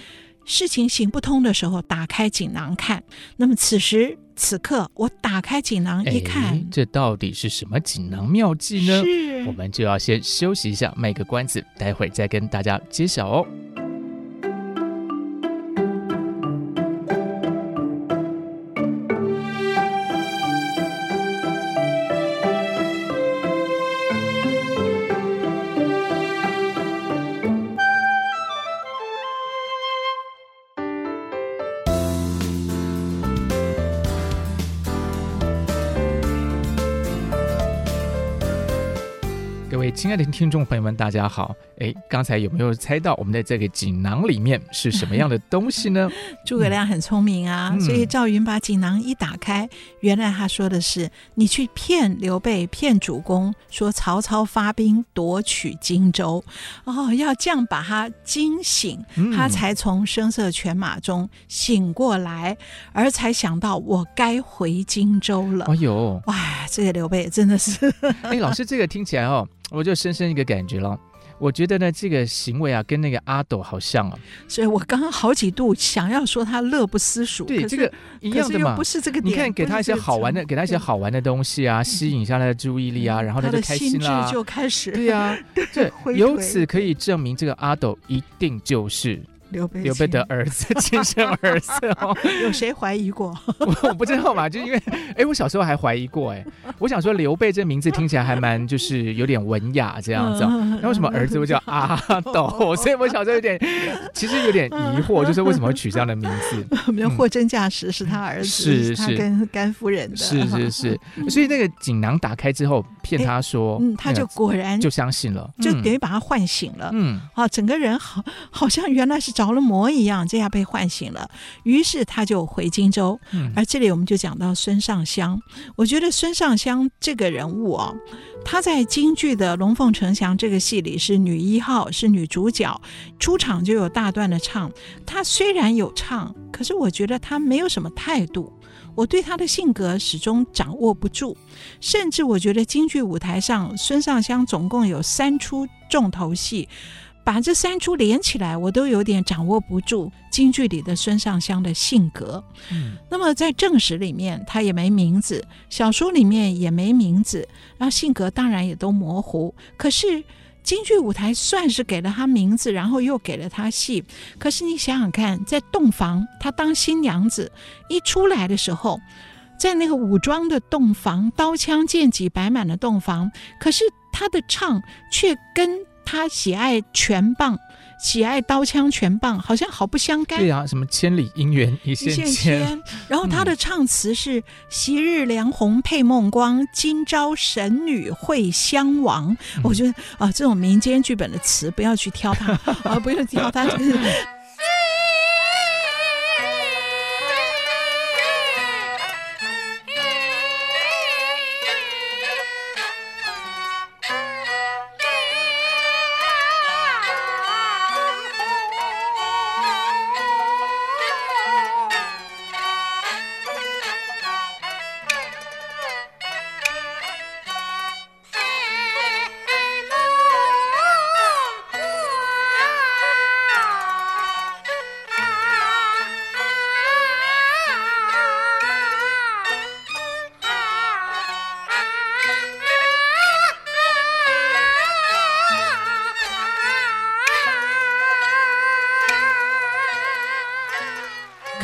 [SPEAKER 2] 事情行不通的时候，打开锦囊看。那么此时此刻，我打开锦囊一看，
[SPEAKER 1] 这到底是什么锦囊妙计呢？我们就要先休息一下，卖个关子，待会儿再跟大家揭晓哦。亲爱的听众朋友们，大家好！哎，刚才有没有猜到我们的这个锦囊里面是什么样的东西呢？*laughs*
[SPEAKER 2] 诸葛亮很聪明啊，嗯、所以赵云把锦囊一打开，原来他说的是你去骗刘备、骗主公，说曹操发兵夺取荆州，哦，要这样把他惊醒，嗯、他才从声色犬马中醒过来，而才想到我该回荆州了。
[SPEAKER 1] 哎呦，
[SPEAKER 2] 哇，这个刘备真的是，*laughs*
[SPEAKER 1] 哎，老师这个听起来哦。我就深深一个感觉了，我觉得呢，这个行为啊，跟那个阿斗好像啊，
[SPEAKER 2] 所以我刚刚好几度想要说他乐不思蜀，
[SPEAKER 1] 对，这个一样的嘛，
[SPEAKER 2] 不是这个点，
[SPEAKER 1] 你看给他一些好玩的，给他一些好玩的东西啊，吸引一下他的注意力啊，然后他就开心了，
[SPEAKER 2] 就开始，*laughs*
[SPEAKER 1] 对呀，这 *laughs* 由此可以证明这个阿斗一定就是。
[SPEAKER 2] 刘备，
[SPEAKER 1] 刘备的儿子，亲生儿子 *laughs* 哦。
[SPEAKER 2] 有谁怀疑过？
[SPEAKER 1] 我我不知道嘛，就因为，哎，我小时候还怀疑过，哎，我想说刘备这名字听起来还蛮就是有点文雅这样子，*laughs* 那为什么儿子会叫阿斗？所以我小时候有点，其实有点疑惑，就是为什么会取这样的名字？*laughs*
[SPEAKER 2] 没有货真价实是他儿子，
[SPEAKER 1] 是是
[SPEAKER 2] 跟甘夫人的，
[SPEAKER 1] 是是是。所以那个锦囊打开之后，骗他说，
[SPEAKER 2] 嗯，他就果然
[SPEAKER 1] 就相信了，
[SPEAKER 2] 就等于把他唤醒了，嗯，啊，整个人好好像原来是。着了魔一样，这下被唤醒了，于是他就回荆州。嗯、而这里我们就讲到孙尚香，我觉得孙尚香这个人物哦，她在京剧的《龙凤呈祥》这个戏里是女一号，是女主角，出场就有大段的唱。她虽然有唱，可是我觉得她没有什么态度，我对她的性格始终掌握不住。甚至我觉得京剧舞台上，孙尚香总共有三出重头戏。把这三出连起来，我都有点掌握不住京剧里的孙尚香的性格。嗯，那么在正史里面，他也没名字；小说里面也没名字，然后性格当然也都模糊。可是京剧舞台算是给了他名字，然后又给了他戏。可是你想想看，在洞房，她当新娘子一出来的时候，在那个武装的洞房，刀枪剑戟摆满了洞房，可是她的唱却跟。他喜爱拳棒，喜爱刀枪拳棒，好像好不相干。
[SPEAKER 1] 对啊，什么千里姻缘一线牵。
[SPEAKER 2] 然后他的唱词是“昔日梁红配梦光，今朝神女会襄王”。嗯、我觉得啊，这种民间剧本的词不要去挑它啊，不用挑它。就是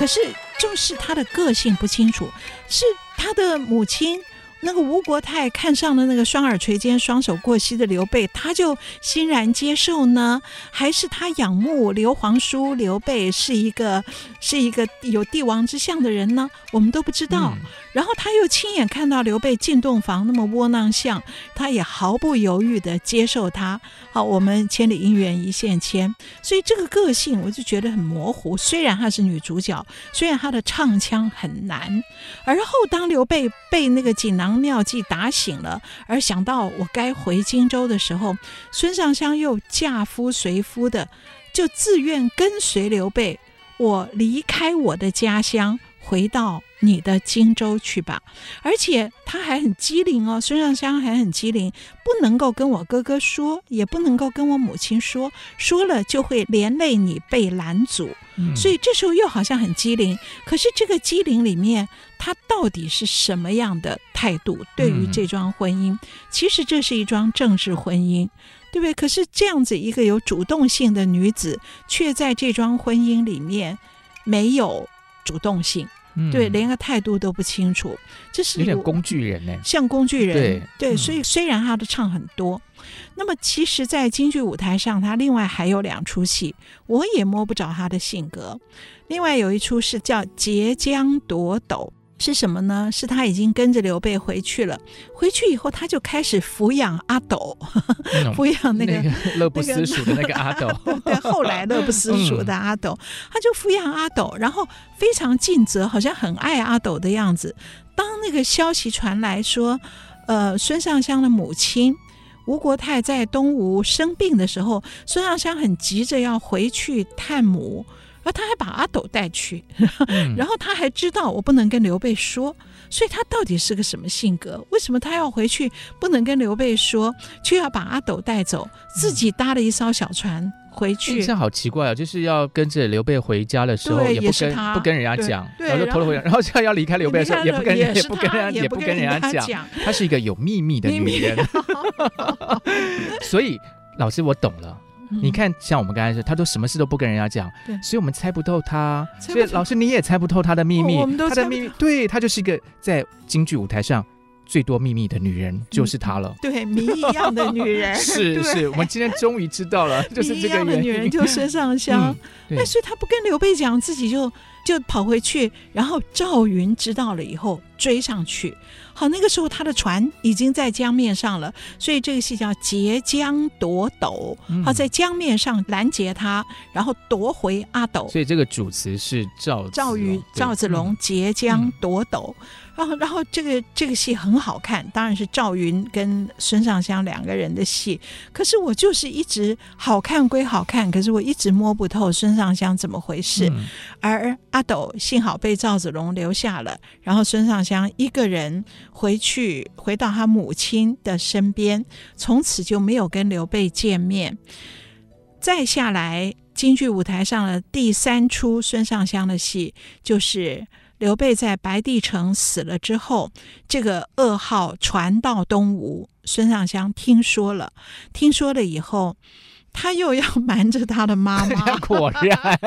[SPEAKER 2] 是就是他的个性不清楚，是他的母亲。那个吴国太看上了那个双耳垂肩、双手过膝的刘备，他就欣然接受呢？还是他仰慕刘皇叔刘备是一个是一个有帝王之相的人呢？我们都不知道。嗯、然后他又亲眼看到刘备进洞房那么窝囊相，他也毫不犹豫地接受他。好，我们千里姻缘一线牵，所以这个个性我就觉得很模糊。虽然她是女主角，虽然她的唱腔很难，而后当刘备被那个锦囊。妙计打醒了，而想到我该回荆州的时候，孙尚香又嫁夫随夫的，就自愿跟随刘备，我离开我的家乡，回到你的荆州去吧。而且他还很机灵哦，孙尚香还很机灵，不能够跟我哥哥说，也不能够跟我母亲说，说了就会连累你被拦阻。所以这时候又好像很机灵，可是这个机灵里面，他到底是什么样的态度？对于这桩婚姻，嗯、其实这是一桩政治婚姻，对不对？可是这样子一个有主动性的女子，却在这桩婚姻里面没有主动性。对，连个态度都不清楚，这是
[SPEAKER 1] 有点工具人呢，
[SPEAKER 2] 像工具人。
[SPEAKER 1] 对，
[SPEAKER 2] 对，嗯、所以虽然他的唱很多，那么其实，在京剧舞台上，他另外还有两出戏，我也摸不着他的性格。另外有一出是叫《截江夺斗》。是什么呢？是他已经跟着刘备回去了。回去以后，他就开始抚养阿斗，嗯、*laughs* 抚养那个
[SPEAKER 1] 乐不思蜀的那个阿斗。*laughs*
[SPEAKER 2] 对，后来乐不思蜀的阿斗，嗯、他就抚养阿斗，然后非常尽责，好像很爱阿斗的样子。当那个消息传来说，呃，孙尚香的母亲吴国太在东吴生病的时候，孙尚香很急着要回去探母。而他还把阿斗带去，*laughs* 然后他还知道我不能跟刘备说，所以他到底是个什么性格？为什么他要回去不能跟刘备说，却要把阿斗带走，自己搭了一艘小船回去？
[SPEAKER 1] 这样好奇怪啊！就是要跟着刘备回家的时候，也不跟不跟人家讲，然后就偷偷回家，然后现在要离开刘备的时候，也不跟也不跟人也不跟人家讲，她是一个有秘密的女人，*laughs* 所以老师我懂了。你看，像我们刚才说，他都什么事都不跟人家讲，对，所以我们猜不透他。所以老师你也猜不透他的秘密，他的秘密，对，他就是一个在京剧舞台上最多秘密的女人，就是她了。
[SPEAKER 2] 对，谜一样的女人，*laughs*
[SPEAKER 1] 是是，我们今天终于知道了，*laughs* 就是这个
[SPEAKER 2] 原因。女人就孙尚 *laughs* 香，那所以他不跟刘备讲，自己就就跑回去，然后赵云知道了以后追上去。好，那个时候他的船已经在江面上了，所以这个戏叫截江夺斗。好，在江面上拦截他，然后夺回阿斗。
[SPEAKER 1] 所以这个主词是赵
[SPEAKER 2] 赵云赵子龙截江夺斗。然后，然后这个这个戏很好看，当然是赵云跟孙尚香两个人的戏。可是我就是一直好看归好看，可是我一直摸不透孙尚香怎么回事。嗯、而阿斗幸好被赵子龙留下了，然后孙尚香一个人回去，回到他母亲的身边，从此就没有跟刘备见面。再下来，京剧舞台上的第三出孙尚香的戏就是。刘备在白帝城死了之后，这个噩耗传到东吴，孙尚香听说了，听说了以后，他又要瞒着他的妈妈。*laughs*
[SPEAKER 1] 果然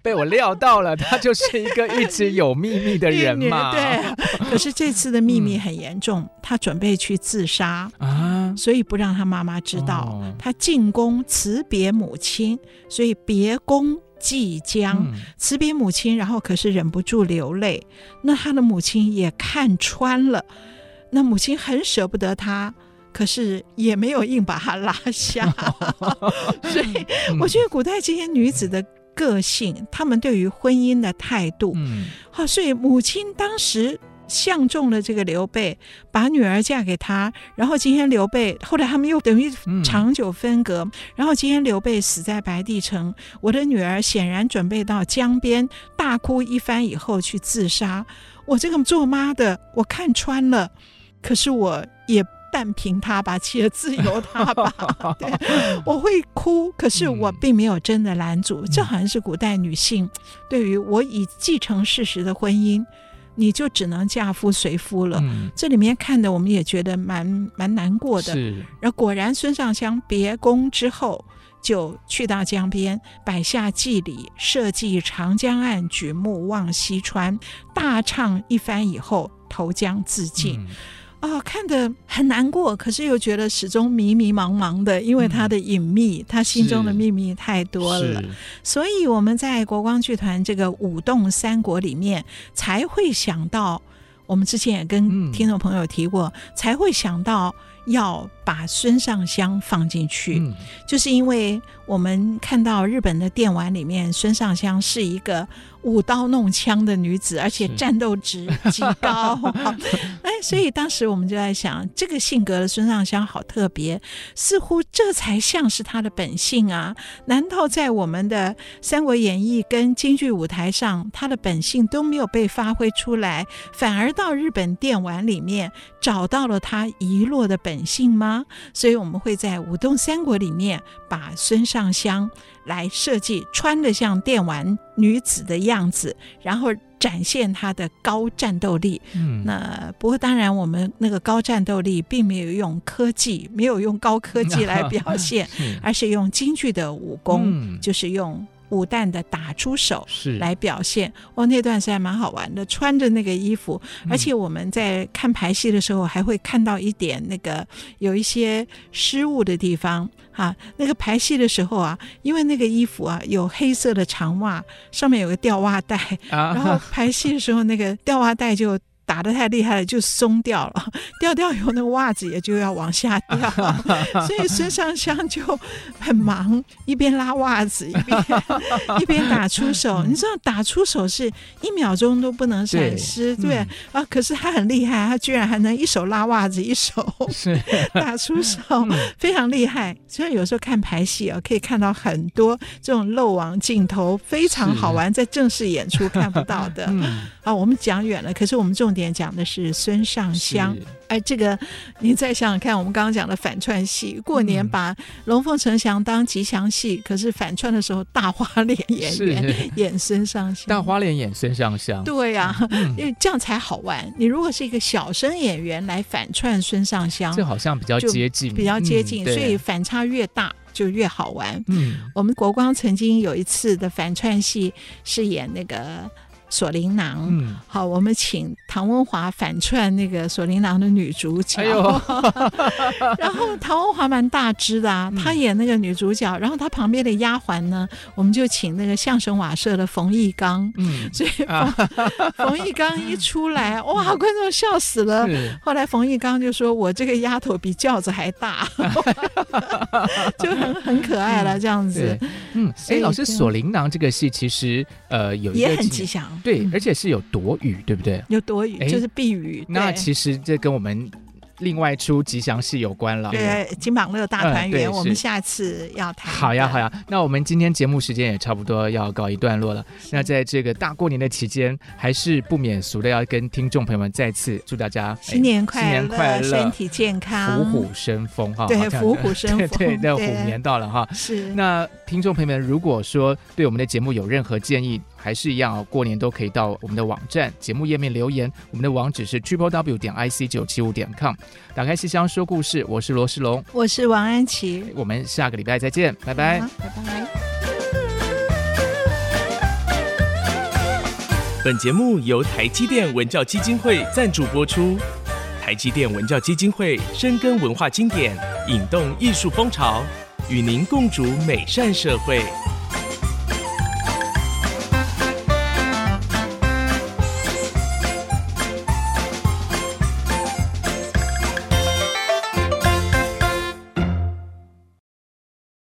[SPEAKER 1] 被我料到了，他就是一个一直有秘密的人嘛。*laughs*
[SPEAKER 2] 对，可是这次的秘密很严重，嗯、他准备去自杀啊，所以不让他妈妈知道。哦、他进宫辞别母亲，所以别宫。即将辞别母亲，然后可是忍不住流泪。那他的母亲也看穿了，那母亲很舍不得他，可是也没有硬把他拉下。*laughs* 所以我觉得古代这些女子的个性，她们对于婚姻的态度，嗯好，所以母亲当时。相中了这个刘备，把女儿嫁给他，然后今天刘备后来他们又等于长久分隔，嗯、然后今天刘备死在白帝城，我的女儿显然准备到江边大哭一番以后去自杀。我这个做妈的，我看穿了，可是我也但凭他吧，妻儿自由他吧。*laughs* 对，我会哭，可是我并没有真的拦阻。嗯、这好像是古代女性对于我已继承事实的婚姻。你就只能嫁夫随夫了。嗯、这里面看的我们也觉得蛮蛮难过的。是。然后果然孙尚香别宫之后，就去到江边，摆下祭礼，设计长江岸，举目望西川，大唱一番以后，投江自尽。嗯哦，看得很难过，可是又觉得始终迷迷茫茫的，因为他的隐秘，嗯、他心中的秘密太多了。所以我们在国光剧团这个舞动三国里面，才会想到，我们之前也跟听众朋友提过，嗯、才会想到要把孙尚香放进去，嗯、就是因为我们看到日本的电玩里面，孙尚香是一个。舞刀弄枪的女子，而且战斗值极高。*laughs* 哎，所以当时我们就在想，这个性格的孙尚香好特别，似乎这才像是她的本性啊！难道在我们的《三国演义》跟京剧舞台上，她的本性都没有被发挥出来，反而到日本电玩里面找到了她遗落的本性吗？所以我们会在《舞动三国》里面把孙尚香。来设计穿的像电玩女子的样子，然后展现她的高战斗力。嗯，那不过当然，我们那个高战斗力并没有用科技，没有用高科技来表现，*laughs* 而是用京剧的武功，嗯、就是用。武旦的打出手是。来表现，哦，那段是还蛮好玩的，穿着那个衣服，而且我们在看排戏的时候还会看到一点那个有一些失误的地方。哈，那个排戏的时候啊，因为那个衣服啊有黑色的长袜，上面有个吊袜带，然后排戏的时候那个吊袜带就。打得太厉害了，就松掉了，*laughs* 掉掉以后那个袜子也就要往下掉，*laughs* 所以孙尚香就很忙，一边拉袜子，一边一边打出手。你知道打出手是一秒钟都不能闪失，对，对。啊，可是他很厉害，他居然还能一手拉袜子，一手 *laughs* 打出手，非常厉害。所以有时候看排戏啊，可以看到很多这种漏网镜头，非常好玩，在正式演出看不到的。啊，我们讲远了，可是我们重点讲的是孙尚香。哎，这个你再想想看，我们刚刚讲的反串戏，过年把龙凤呈祥当吉祥戏，嗯、可是反串的时候大花脸演员 *laughs* 演孙尚香，
[SPEAKER 1] 大花脸演孙尚香，
[SPEAKER 2] 对呀、啊，嗯、因为这样才好玩。你如果是一个小生演员来反串孙尚香，
[SPEAKER 1] 这好像比较接近，
[SPEAKER 2] 比较接近，嗯、所以反差越大就越好玩。嗯，我们国光曾经有一次的反串戏是演那个。锁麟囊，嗯，好，我们请唐文华反串那个锁麟囊的女主角，哎、呦。*laughs* 然后唐文华蛮大只的啊，她、嗯、演那个女主角，然后她旁边的丫鬟呢，我们就请那个相声瓦舍的冯翊纲，嗯，*laughs* 所以冯、啊、冯翊纲一出来，*laughs* 哇，观众笑死了。后来冯翊纲就说：“我这个丫头比轿子还大，就很很可爱了，这样子。”
[SPEAKER 1] 嗯，哎，老师，锁麟囊这个戏其实呃有一
[SPEAKER 2] 也很吉祥。
[SPEAKER 1] 对，而且是有躲雨，对不对？
[SPEAKER 2] 有躲雨，就是避雨。
[SPEAKER 1] 那其实这跟我们。另外出吉祥戏有关了，
[SPEAKER 2] 对，金榜乐大团圆，我们下次要谈。
[SPEAKER 1] 好呀，好呀，那我们今天节目时间也差不多要告一段落了。那在这个大过年的期间，还是不免俗的要跟听众朋友们再次祝大家
[SPEAKER 2] 新年快乐，新年快乐，身体健康，
[SPEAKER 1] 虎虎生风哈。
[SPEAKER 2] 对，虎虎生风，*laughs*
[SPEAKER 1] 对，那虎年到了哈。
[SPEAKER 2] 是。
[SPEAKER 1] 那听众朋友们，如果说对我们的节目有任何建议，还是一样啊，过年都可以到我们的网站节目页面留言，我们的网址是 triple w 点 i c 九七五点 com。打开信箱说故事，我是罗世龙，
[SPEAKER 2] 我是王安琪，
[SPEAKER 1] 我们下个礼拜再见，拜拜，
[SPEAKER 2] 拜拜。
[SPEAKER 6] 本节目由台积电文教基金会赞助播出，台积电文教基金会深耕文化经典，引动艺术风潮，与您共筑美善社会。